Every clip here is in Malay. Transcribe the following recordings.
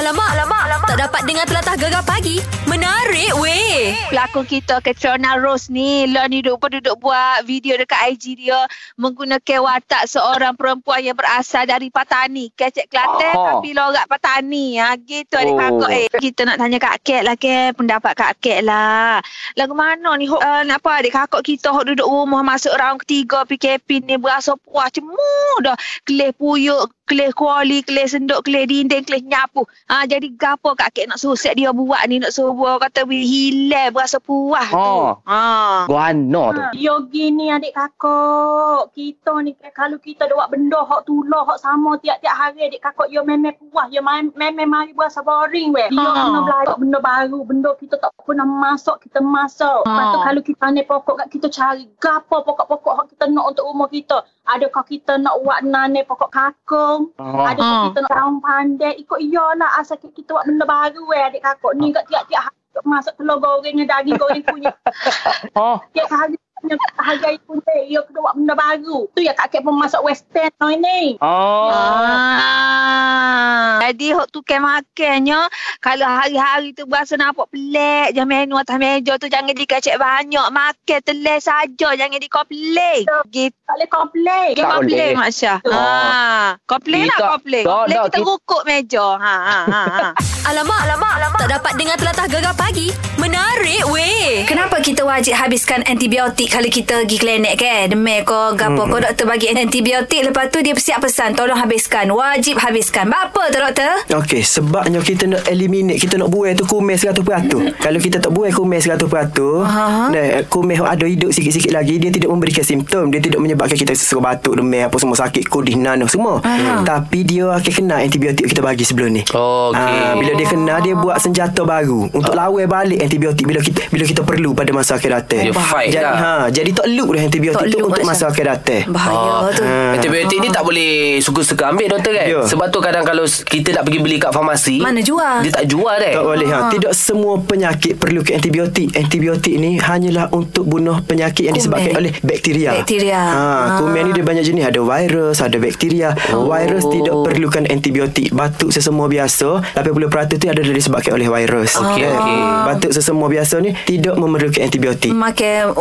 Alamak, alamak, alamak. Tak dapat dengar telatah gegar pagi. Menarik weh. pelakon kita Katrina Rose ni lah ni duduk duduk buat video dekat IG dia menggunakan watak seorang perempuan yang berasal dari Patani Kecek Kelantan Oh. tapi lorak Patani ha gitu adik Oh. kakak eh kita nak tanya Kak Kat lah ke pendapat Kak Kat lah lagu mana ni hok uh, nak apa adik kakak kita hok duduk rumah masuk round ketiga PKP ni berasa puas cemur dah kelih puyuk kelih kuali, kelih senduk, kelih dinding, kelih nyapu. Ha, jadi gapo Kak Kat nak suruh set dia buat ni, nak suruh buat kata bila hilang berasa puas Oh. tu. Ha. Guano tu. Yogi ni adik kakak. Kita ni kalau kita ada buat benda hak tulah hak sama tiap-tiap hari adik kakak yo memang puas. Yo memang mari berasa boring weh. Dia Ha. kena belajar benda baru, benda kita tak pernah masuk, kita masuk. Ha. Lepas tu kalau kita ni pokok kat kita cari gapo pokok-pokok hak kita nak untuk rumah kita. Adakah kita nak buat nane pokok kakung? Oh. Adakah Ha. kita nak daun pandai? Ikut iyalah asal kita buat benda baru weh adik kakak. Ni kat tiap-tiap hari masuk telur goreng dengan daging goreng punya Oh. tiap hari punya hargai pun dia dia kena buat benda baru. Tu ya kakek pun masuk western no ini. Oh. Ah. Jadi hok tu kan makannya kalau hari-hari tu berasa nampak pelik je menu atas meja tu jangan dikacak banyak makan teles saja jangan dikomplain gitu Tak boleh komplain. Dia Tak komplain boleh. Mak Syah. Oh. Ha. Komplain lah komplain. Komplain tak, kita kita- rukuk meja. Ha ha ha. ha. Alamak, alamak, alamak. Tak dapat dengar telatah gegar pagi. Menarik weh. Kenapa kita wajib habiskan antibiotik kalau kita pergi klinik ke? Demam ke, gapo Hmm. ke doktor bagi antibiotik lepas tu dia siap pesan tolong habiskan. Wajib habiskan. Apa tu doktor? Okey, sebabnya kita nak eliminate, kita nak buai tu kumis 100%. Kalau kita tak buai kumis 100%, Aha. nah, kumis ada hidup sikit-sikit lagi, dia tidak memberikan simptom, dia tidak menyebabkan kita sesak batuk, demam, apa semua sakit, kudih, nano semua. Aha. Tapi dia akan kena antibiotik kita bagi sebelum ni. Okey. Ah, bila dia kena, dia buat senjata baru untuk lawan balik antibiotik bila kita bila kita perlu pada masa akhir datang. Dia fight jadi, lah. ha, jadi tak look dah antibiotik Tak tu look untuk masa akhir datang. Bahaya tu. Ah. Antibiotik ni tak boleh suka-suka ambil doktor kan? Ya. Sebab tu kadang kalau kita nak pergi beli kat farmasi, Mana jual? Dia tak jual deh. Tak boleh Ah. ha. Tidak semua penyakit perlu ke antibiotik. Antibiotik ni hanyalah untuk bunuh penyakit yang disebabkan oleh bakteria. Bakteria. Ha, Ah. kuman ni dia banyak jenis. Ada virus, ada bakteria. Oh. Virus tidak perlukan antibiotik. Batuk sesemua biasa, 80% tu ada disebabkan oleh virus. Okey, Kan? okey. Batuk sesemua biasa ni tidak memerlukan antibiotik. Makan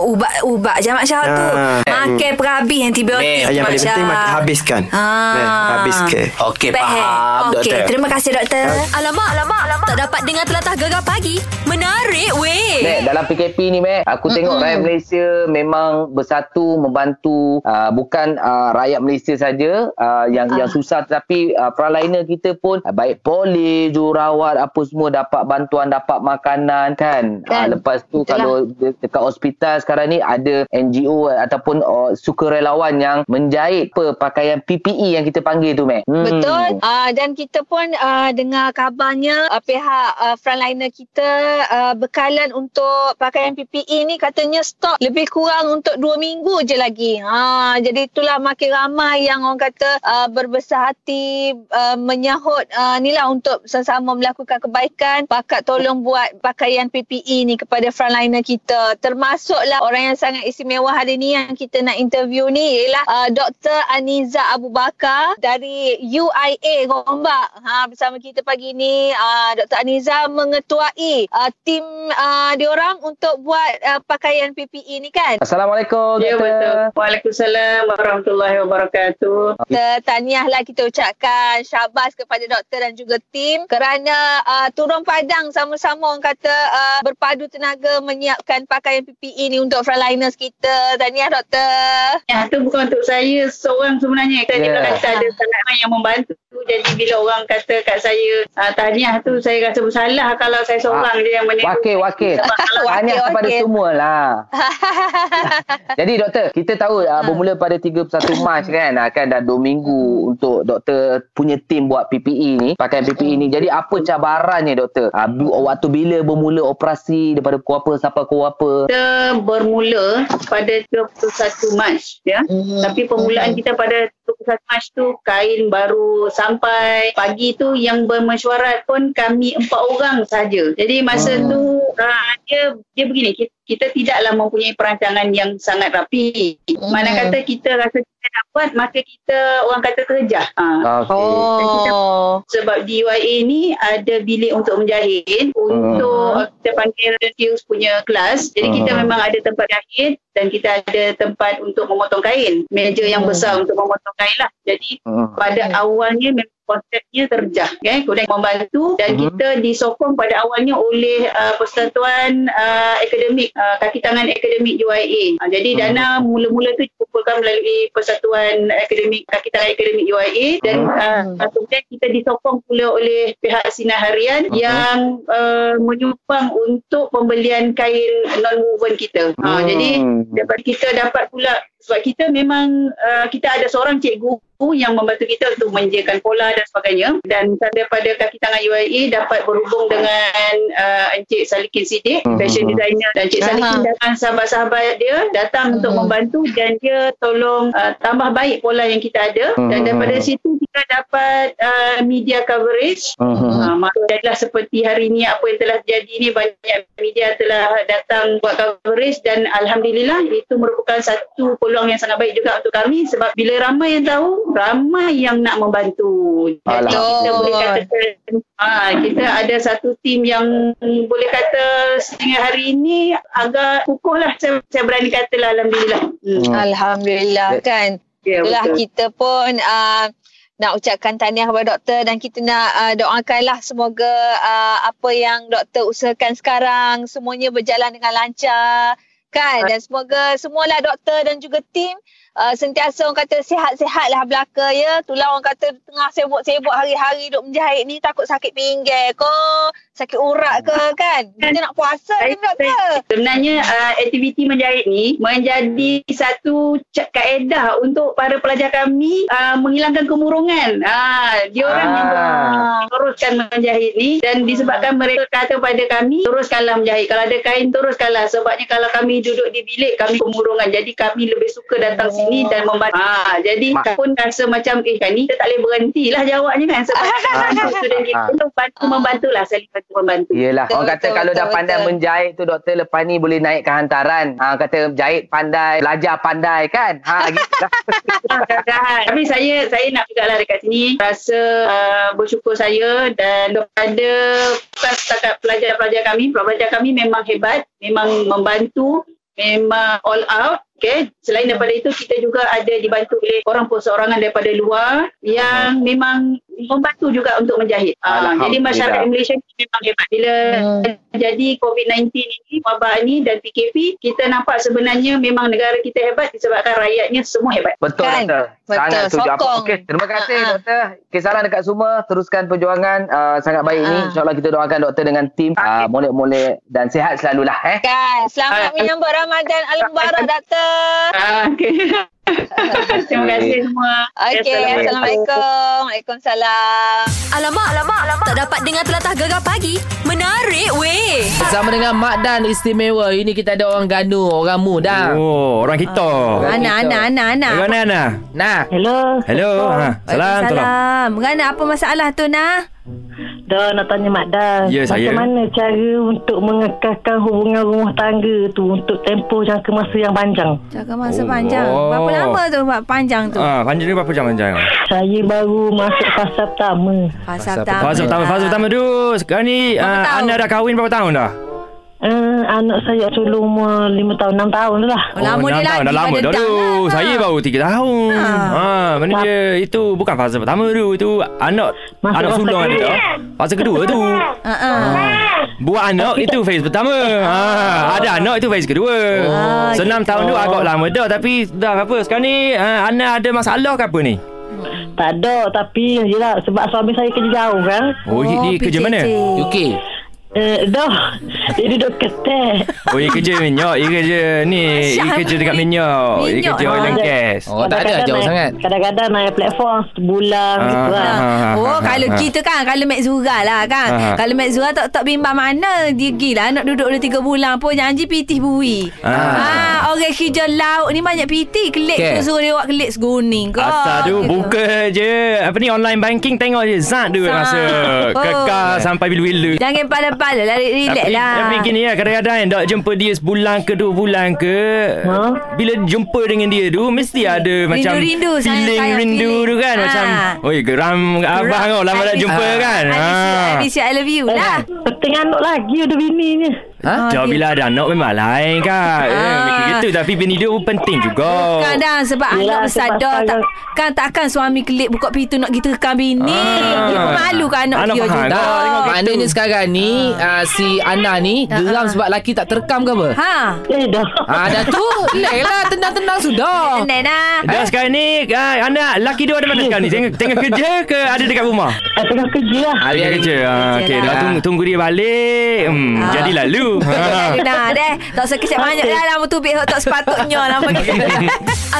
ubat-ubat je Mak Syah tu. Ah. Makan perhabis antibiotik. Meh, yang Mak paling penting Syah. mak- habiskan. Ah. Kan? Habiskan. Okey, Faham. Okey, terima kasih doktor. Alamak, alamak, alamak. Tak dapat dengar telatah gegar pagi. Menarik weh. Mek, dalam PKP ni Mek, aku tengok rakyat Malaysia memang bersatu membantu uh, bukan uh, rakyat Malaysia saja uh, yang yang susah tetapi uh, frontliner kita pun uh, baik polis, jururawat apa semua dapat bantuan, dapat makanan kan. Uh, Kan. lepas tu Itulah. kalau de- dekat hospital sekarang ni ada NGO ataupun uh, sukarelawan yang menjahit apa pakaian PPE yang kita panggil tu Mek. Hmm. Betul. Uh, dan kita pun uh, dengar kabarnya uh, pihak uh, frontliner kita uh, bekalan untuk pakaian PPE ni katanya stok lebih kurang untuk dua minggu je lagi. Ha, jadi itulah makin ramai yang orang kata uh, berbesar hati uh, menyahut uh, ni lah untuk sama-sama melakukan kebaikan. Pakat tolong buat pakaian PPE ni kepada frontliner kita. Termasuklah orang yang sangat istimewa hari ni yang kita nak interview ni ialah uh, Dr. Aniza Abu Bakar dari UIA Gombak. Ha, bersama kita pagi ni uh, Dr. Aniza mengetuai uh, tim uh, diorang untuk buat uh, pakaian PPE ni kan. Assalamualaikum. Ya betul. Waalaikumsalam warahmatullahi wabarakatuh. Kita tahniahlah kita ucapkan syabas kepada doktor dan juga tim kerana uh, turun padang sama-sama orang kata uh, berpadu tenaga menyiapkan pakaian PPE ni untuk frontliners kita. Tahniah doktor. Ya, tu bukan untuk saya seorang sebenarnya. Kita yeah. kata ada sangat ramai yang membantu. Jadi bila orang kata kat saya uh, tahniah tu saya rasa bersalah kalau saya seorang je yang meniru. Wakil, wakil. Wakil, kepada wakil. semua lah. Jadi doktor, kita tahu uh, bermula pada 31 Mac kan akan dah 2 minggu untuk doktor punya tim buat PPE ni, pakaian PPE ni. Jadi apa cabarannya doktor? Uh, waktu bila bermula operasi daripada pukul apa sampai pukul apa? kita bermula pada 21 Mac ya. Hmm. Tapi permulaan kita pada 21 Mac tu kain baru sampai pagi tu yang bermesyuarat pun kami empat orang saja. Jadi masa tu uh, dia dia begini kita, kita tidaklah mempunyai perancangan yang sangat rapi. Hmm. Mana kata kita rasa kita dapat maka kita orang kata terjah. Ha. Okey. Oh. Sebab di UIA ni ada bilik untuk menjahit untuk kita panggil skills punya kelas. Jadi kita Hmm. memang ada tempat jahit dan kita ada tempat untuk memotong kain. Meja yang besar untuk memotong kain lah. Jadi Hmm. pada awalnya memang konsepnya terjah kan kemudian membantu dan Mhm. kita disokong pada awalnya oleh uh, Persatuan uh, Akademik uh, Kaki Tangan Akademik UIA uh, jadi Mhm. dana mula-mula tu dikumpulkan melalui Persatuan Akademik Kaki Tangan Akademik UIA dan Mhm. uh, kemudian kita disokong pula oleh pihak Sinar Harian Mhm. yang uh, menyumbang untuk pembelian kain non-woven kita uh, Hmm. jadi dapat kita dapat pula sebab kita memang uh, kita ada seorang cikgu yang membantu kita untuk menyediakan pola dan sebagainya dan daripada kaki tangan UIA dapat berhubung dengan uh, Encik Salikin Siddiq Mhm. fashion designer dan Encik. Salikin datang sahabat-sahabat dia datang untuk Mhm. membantu dan dia tolong uh, tambah baik pola yang kita ada dan Mhm. daripada situ kita dapat uh, media coverage Hmm. Ha, maka jadilah seperti hari ini apa yang telah terjadi ni banyak media telah datang buat coverage dan Alhamdulillah itu merupakan satu peluang yang sangat baik juga untuk kami sebab bila ramai yang tahu ramai yang nak membantu jadi kita boleh katakan ha, kita ada satu tim yang boleh kata sehingga hari ini agak kukuh lah saya, saya berani kata lah Alhamdulillah hmm. Hmm. Alhamdulillah kan. Ya, Itulah betul. kita pun uh, nak ucapkan tahniah kepada doktor dan kita nak uh, doakanlah semoga uh, apa yang doktor usahakan sekarang semuanya berjalan dengan lancar kan? Dan semoga semualah doktor dan juga tim uh, sentiasa orang kata sihat-sihat lah belaka ya. Itulah orang kata tengah sibuk-sibuk hari-hari duk menjahit ni takut sakit pinggir ke sakit urat ke kan kita nak puasa ni doktor Sebenarnya uh, aktiviti menjahit ni menjadi satu kaedah untuk para pelajar kami uh, menghilangkan kemurungan. Ah, dia orang Ah. yang teruskan menjahit ni dan disebabkan mereka kata pada kami teruskanlah menjahit. Kalau ada kain teruskanlah sebabnya kalau kami duduk di bilik kami kemurungan. Jadi kami lebih suka datang sini dan membantu. Ah, jadi Mak- pun rasa macam eh kan ni kita tak boleh berhenti lah jawabnya kan sebab ah, student kita tu bantu membantulah saling bantu membantu. Yelah, Betul, orang kata betul, kalau dah betul, pandai betul. menjahit tu doktor lepas ni boleh naikkan hantaran. Ha, kata jahit pandai, belajar pandai kan? Ha, gitu. Mudah-mudahan. Tapi saya saya nak juga lah dekat sini rasa uh, bersyukur saya dan kepada bukan setakat pelajar-pelajar kami, pelajar kami memang hebat, memang membantu, memang all out. Okay. Selain daripada itu, kita juga ada dibantu oleh orang perseorangan daripada luar yang memang membantu juga untuk menjahit. Uh, jadi masyarakat Malaysia ni memang hebat. Bila jadi COVID-19 ini, wabak ini dan PKP, kita nampak sebenarnya memang negara kita hebat disebabkan rakyatnya semua hebat. Betul Kan? doktor. Betul, Sangat setuju. Apa- sokong. Okey, terima kasih ha. doktor. Okay, salam dekat semua. Teruskan perjuangan uh, sangat baik ni. Ha. InsyaAllah kita doakan doktor dengan tim. Uh, molek-molek dan sihat selalulah. Eh. kan selamat Ah. menyambut Ramadan Al-Mubarak doktor Ah, okay. Terima kasih semua. Okey, Assalamualaikum. Waalaikumsalam. Alamak, alamak, alamak. Tak dapat dengar telatah gegar pagi. Menarik weh. Bersama dengan Mak Dan istimewa. Ini kita ada orang Ganu, orang muda. Oh, orang kita. Ana, Ana, Ana, Ana. Mana Ana? Nah, Hello. Hello. Ha, salam. Ngana apa masalah tu nah? Dah nak tanya Mak Dan Ya, saya. Macam mana cara untuk mengekalkan hubungan rumah tangga tu Untuk tempoh jangka masa yang panjang Jaga masa Oh. panjang. Berapa lama tu buat panjang tu? Ah, panjang ni berapa jam panjang? Saya baru masuk fasa pertama Fasa pertama. Fasa pertama, fasa pertama tu. Sekarang ni uh, anda dah kahwin berapa tahun dah? Uh, Anak saya sulung umur 5 tahun 6 tahun lah Oh, lama dia lagi. Dah lama dah tu. lah. Saya baru 3 tahun. Ha. Ha, mana dia itu bukan fasa pertama tu. Itu anak Masuk anak sulung ada dah. Fasa kedua tu. Ha ah. Buat anak itu phase pertama. Ha, ada anak itu phase kedua. Ah, so, 6 tahun tu agak lama dah tapi dah apa sekarang ni uh, Ana ada masalah ke apa ni? Tak ada Tapi yelah Sebab suami saya kerja jauh kan Oh, oh dia kerja mana? UK. Uh, Dah Dia duduk ketek Oh, dia kerja minyak. Dia kerja ni. Dia kerja dekat minyak. Dia kerja oil and Ah. gas. Oh, tak ada jauh sangat. Kadang-kadang naik platform Sebulan Ah, gitu lah ah, Oh ah, kalau kita kan Kalau Mek Zura lah kan. Kalau Mek Zura tak, tak bimbang mana Dia gila Nak duduk dah 3 bulan pun Janji pitih bui Ah. Orang kerja laut ni Banyak pitih Kelik Ke? tu suruh dia buat kelik seguning kau. Asal tu buka je. Apa ni online banking Tengok je. Zat dia Zat. rasa. Oh. Kekal sampai bila-bila. Jangan pada-pada lah Relax Tapi lah. Tapi gini ya Kadang-kadang Dok jumpa dia sebulan ke Dua bulan ke Ha? Bila jumpa dengan dia tu Mesti ada macam Rindu-rindu, sayang- Feeling. sayang rindu tu kan Ha. Macam Oi geram abang kau Lama tak jumpa kan. I miss you, I miss you, I love you lah. Setengah anak lagi ada bininya. Ha? Jauh bila ada anak memang lain kan eh, Ah. Mikir gitu Tapi bini dia pun penting juga dah sebab Yelah, anak besar dah tak, Kan takkan suami kelip buka pintu nak kita rekam bini Ah. Dia malu kan anak, Anak dia juga Dah, tengok Maknanya sekarang ni uh, Si Ana ni Geram sebab laki tak terekam ke apa? Ha Eh dah. Ah, dah tu Relax lah Tenang-tenang sudah Tenang dah Dah sekarang ni ah, Anak laki dia ada mana sekarang ni Tengah, tengah kerja ke ada dekat rumah Ah, tengah kerja lah. Ah, dia kerja. Ah, okey, dah lah. tunggu, tunggu dia balik. Hmm, Ah. jadi Dah deh Tak usah kecap banyak dah Lama tu bih tak sepatutnya lah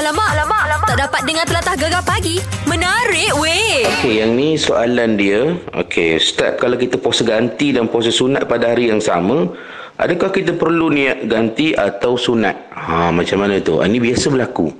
alamak, alamak, alamak. Tak dapat dengar telatah gegar pagi. Menarik weh. Okey, yang ni soalan dia. Okey, Ustaz, kalau kita puasa ganti dan puasa sunat pada hari yang sama, adakah kita perlu niat ganti atau sunat? Ha, macam mana tu? Ini biasa berlaku.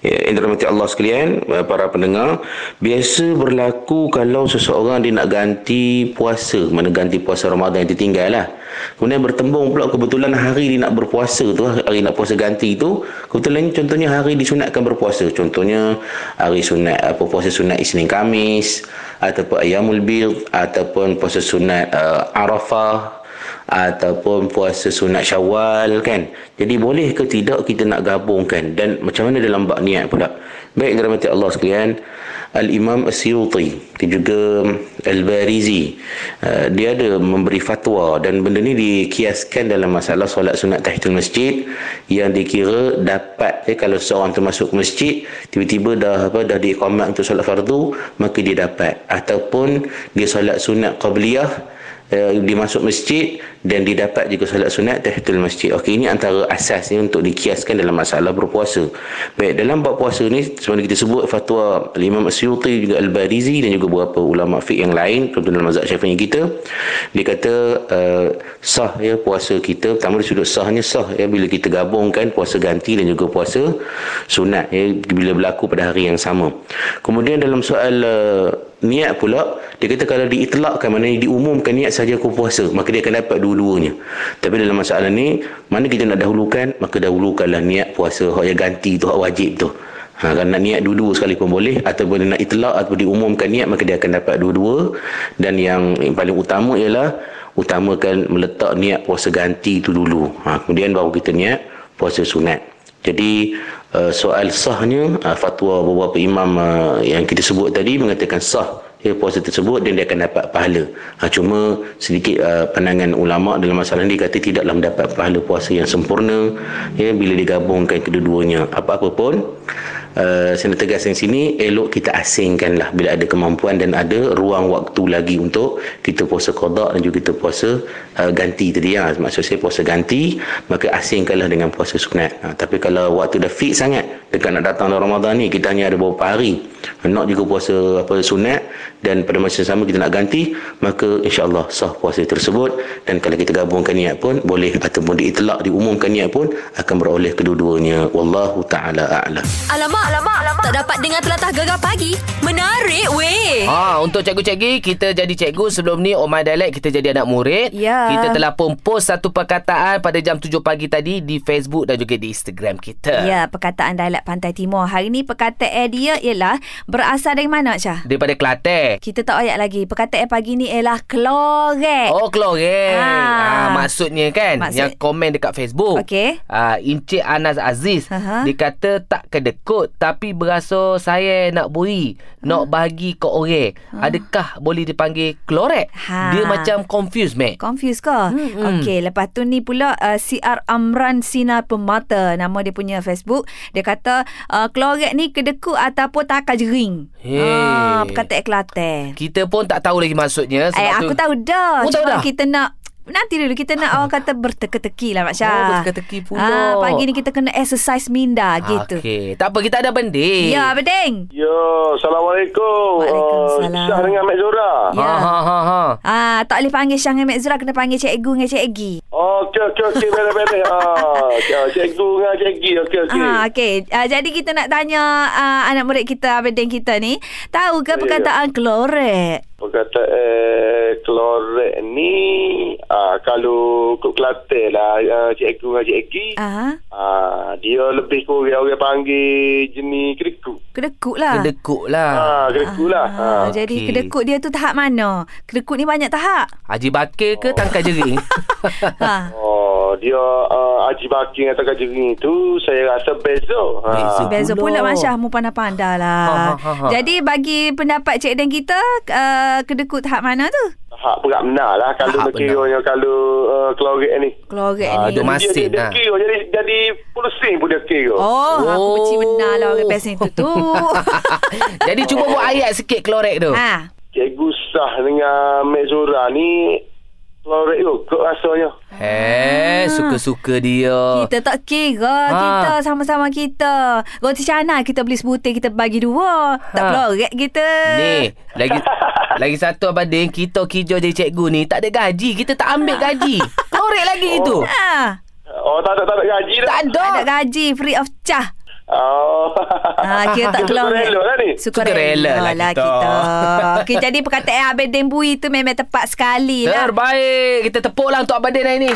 Ya, yang dirahmati Allah sekalian, eh, para pendengar, biasa berlaku kalau seseorang dia nak ganti puasa, mana ganti puasa Ramadan yang tertinggal lah. Kemudian bertembung pula kebetulan hari dia nak berpuasa tu, hari nak puasa ganti tu, kebetulan contohnya hari disunatkan berpuasa. Contohnya hari sunat apa puasa sunat Isnin Kamis ataupun Ayyamul Bid ataupun puasa sunat uh, Arafah ataupun puasa sunat Syawal kan. Jadi boleh ke tidak kita nak gabungkan dan macam mana dalam bab niat pula. Baik dirahmati Allah sekalian, Al-Imam As-Suyuti dan juga Al-Barizi uh, dia ada memberi fatwa dan benda ni dikiaskan dalam masalah solat sunat tahiyatul masjid yang dikira dapat eh, kalau seorang tu masuk masjid tiba-tiba dah apa dah diiqamat untuk solat fardu maka dia dapat ataupun dia solat sunat qabliyah uh, dia masuk masjid dan dia dapat juga solat sunat tahiyatul masjid. Okey, ini antara asasnya untuk dikiaskan dalam masalah berpuasa. Baik, dalam bab puasa ni sebenarnya kita sebut fatwa Imam Asyuti juga Al-Barizi dan juga beberapa ulama fiqh yang lain contohnya dalam mazhab Syafi'i kita dia kata uh, sah ya puasa kita pertama dari sudut sahnya sah ya bila kita gabungkan puasa ganti dan juga puasa sunat ya bila berlaku pada hari yang sama. Kemudian dalam soal uh, niat pula dia kata kalau diitlakkan maknanya diumumkan niat saja aku puasa maka dia akan dapat dua-duanya. Tapi dalam masalah ni mana kita nak dahulukan? Maka dahulukanlah niat puasa hak yang ganti tu hak wajib tu. Ha, kalau nak niat dua-dua sekali pun boleh ataupun nak itlak ataupun diumumkan niat maka dia akan dapat dua-dua. Dan yang, yang paling utama ialah utamakan meletak niat puasa ganti tu dulu. Ha, kemudian baru kita niat puasa sunat jadi uh, soal sahnya uh, fatwa beberapa imam uh, yang kita sebut tadi mengatakan sah ya, puasa tersebut dan dia akan dapat pahala. Ha, cuma sedikit uh, pandangan ulama dalam masalah ini kata tidaklah mendapat pahala puasa yang sempurna ya bila digabungkan kedua-duanya. Apa-apa pun uh, saya nak tegaskan sini elok kita asingkanlah bila ada kemampuan dan ada ruang waktu lagi untuk kita puasa qada dan juga kita puasa uh, ganti tadi ya. Maksud saya puasa ganti maka asingkanlah dengan puasa sunat. Ha, tapi kalau waktu dah fix sangat dekat nak datang dalam Ramadan ni kita hanya ada beberapa hari nak juga puasa apa sunat dan pada masa yang sama kita nak ganti maka insya-Allah sah puasa tersebut dan kalau kita gabungkan niat pun boleh ataupun diitlak diumumkan niat pun akan beroleh kedua-duanya wallahu taala a'lam Alamak, alamak, alamak. Tak dapat dengar telatah gegar pagi. Menarik weh. Ha, untuk cikgu-cikgu, kita jadi cikgu sebelum ni Oh My Dialect, kita jadi anak murid. Ya. Kita telah pun post satu perkataan pada jam 7 pagi tadi di Facebook dan juga di Instagram kita. Ya, perkataan dialek Pantai Timur. Hari ni perkataan dia ialah berasal dari mana, Syah? Daripada Kelantan. Kita tak ayat lagi. Perkataan pagi ni ialah klorek. Oh, keloreng. Ah. Ah. maksudnya kan, Maksud- yang komen dekat Facebook. Okey. Ah, Encik Anas Aziz, Aha. dia kata tak kedekut tapi berasa saya nak buri, nak bagi ke orang. Adakah boleh dipanggil klorek? Ha. Dia macam confused, Mac. Confused ke? Hmm, Okey, lepas tu ni pula uh, CR Amran Sinar Pemata nama dia punya Facebook. Dia kata uh, klorek ni kedekut ataupun takar jering. Hey. Ah, perkataan Kelantan. Kita pun tak tahu lagi maksudnya. sebab Eh, tu- aku tahu dah. Oh, tahu Cuma dah? kita nak Nanti dulu kita nak orang kata berteka-teki lah Mak Syah. Oh, berteka-teki pula. Ah, pagi ni kita kena exercise minda gitu. Okey, tak apa kita ada benda. Ya, Bedeng. Yo, Assalamualaikum. Waalaikumsalam. Uh, Syah dengan Mek Zura. Ya. Ha ha ha ha. Ah, tak boleh panggil Syah dengan Mek Zura, kena panggil Cikgu dengan Cikgi. Okey, okey, okey. Beres-beres. ah, okay, cikgu dengan cikgi. Okey, okey. Ah, okey. Ah, jadi kita nak tanya ah, anak murid kita, Bedeng kita ni, tahu ke Ya, perkataan klorek? Perkataan eh, klorek ni ah, kalau kok Kelantan lah ah, cikgu dengan cik Eki Ah, ah, dia lebih kurang orang panggil jenis kedekut. kedekut lah. Kedekut lah. Ah, kedekut lah. Ah, Ah. jadi okey. kedekut dia tu tahap mana? Kedekut ni banyak tahap. Haji Bakir ke tangkai jering? ha. Oh, dia uh, Haji Bakir atau Kajering tu saya rasa beza. Beza. Ha. Beza Pula. pula Masya Mu pandai-pandai lah Ha, ha, ha, ha. Jadi bagi pendapat Cik Dan kita uh, Kedekut tahap mana tu? Hak berat benar lah kalau Hak kiranya kalau uh, kelorek ni. Kelorek Ah, ni dia jadi masin dia, dia, lah. kira jadi jadi pusing pun dia kira. Oh, aku Oh. benci benar lah orang best itu tu Jadi cuba buat ayat sikit klorek tu. ha. Cikgu sah dengan Mek Zura ni kelorek tu rasanya. Eh, suka-suka dia. Kita tak kira Ha. Kita sama-sama kita Roti canai kita beli sebutir Kita bagi dua Tak Ha. kelorek kita Ni, lagi lagi satu Abadin, kita kijo jadi cikgu ni tak ada gaji. Kita tak ambil gaji. Klorek lagi itu. ha. Oh tak ada tak ada gaji dah. Tak ada. Ada gaji Free of charge Oh. Ha, kira tak Suka kelorek rela lah ni. Suka Suka rela lah lah kita. kita okay, Jadi perkataan Abang Dembui tu Memang tepat sekali lah Terbaik. Kita tepuklah untuk Abadin hari ni.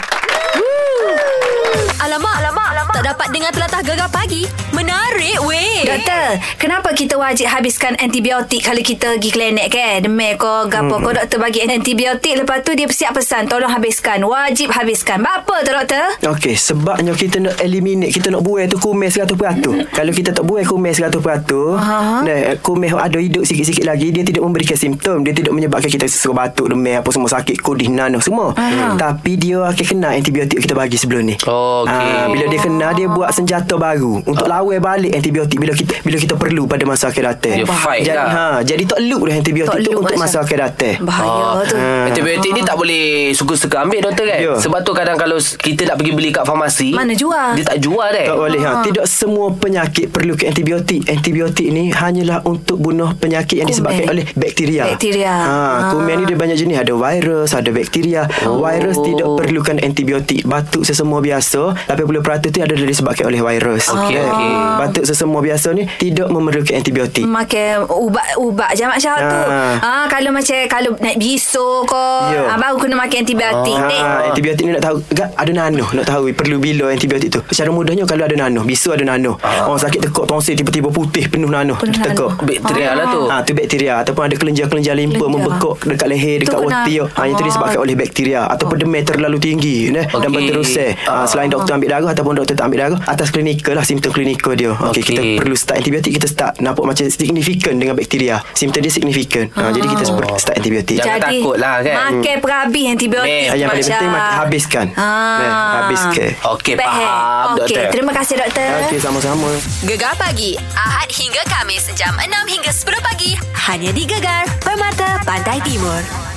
Alamak, alamak, alamak. Tak dapat dengar telatah gegar pagi. Menarik weh. Doktor, kenapa kita wajib habiskan antibiotik kalau kita pergi klinik ke? Demam ke, gapo Hmm. ke doktor bagi antibiotik lepas tu dia siap pesan tolong habiskan, wajib habiskan. Apa tu doktor? Okey, sebabnya kita nak eliminate, kita nak buai tu kumis 100%. Kalau kita tak buai kumis 100%, Aha. nah, kumis ada hidup sikit-sikit lagi, dia tidak memberikan simptom, dia tidak menyebabkan kita sesak batuk, demam, apa semua sakit, kudih, nano semua. Aha. Tapi dia akan kena antibiotik kita bagi sebelum ni. Okey. Ah, bila dia kena dia buat senjata baru untuk lawan balik antibiotik bila kita bila kita perlu pada masa akhir datang. Dia fight jadi, lah. Ha, jadi tak look dah antibiotik Tak tu untuk masa akhir datang. Bahaya tu. Ah. Antibiotik ni tak boleh suka-suka ambil doktor kan? Ya. Sebab tu kadang kalau kita nak pergi beli kat farmasi, Mana jual? Dia tak jual deh. Tak boleh ha. Tidak semua penyakit perlu ke antibiotik. Antibiotik ni hanyalah untuk bunuh penyakit yang disebabkan oleh bakteria. Bakteria. Ha, Ah. kuman ni dia banyak jenis. Ada virus, ada bakteria. Oh. Virus tidak perlukan antibiotik. Batuk sesemua biasa, 80% tu ada disebabkan oleh virus. Okey, Kan? okey. Batuk sesemua biasa ni tidak memerlukan antibiotik. Makan ubat-ubat je Mak Syah tu. Ah. Ha, kalau macam kalau naik bisu ke, Ya. ha, baru kena makan antibiotik. Ha, ni. antibiotik ni nak tahu Gak, ada nano nak tahu perlu bila antibiotik tu secara mudahnya kalau ada nano bisu ada nano orang sakit tekuk tonsil tiba-tiba putih penuh nano Penuh tekuk nano. Bakteria lah tu. Ha, tu bakteria ataupun ada kelenjar-kelenjar limpa membekuk dekat leher Tu dekat otak. Ha itu Ah. disebabkan oleh bakteria ataupun demam terlalu tinggi ne dan berterusan. Ha, Ah. selain doktor ambil darah ataupun doktor tak ambil darah atas klinikal lah simptom klinikal dia. Okey Okey. kita perlu start antibiotik kita start nampak macam signifikan dengan bakteria. Simptom dia signifikan. Ha, jadi kita Oh. start antibiotik. Jangan Jadi, takut lah, kan? Makan perhabis antibiotik. Ah, yang paling penting habiskan. Ah. Habiskan. Okey, faham Okey, doktor. terima kasih doktor. Okey sama-sama. Gegar pagi. Ahad hingga Kamis. Jam 6 hingga 10 pagi. Hanya di Gegar. Permata Pantai Timur.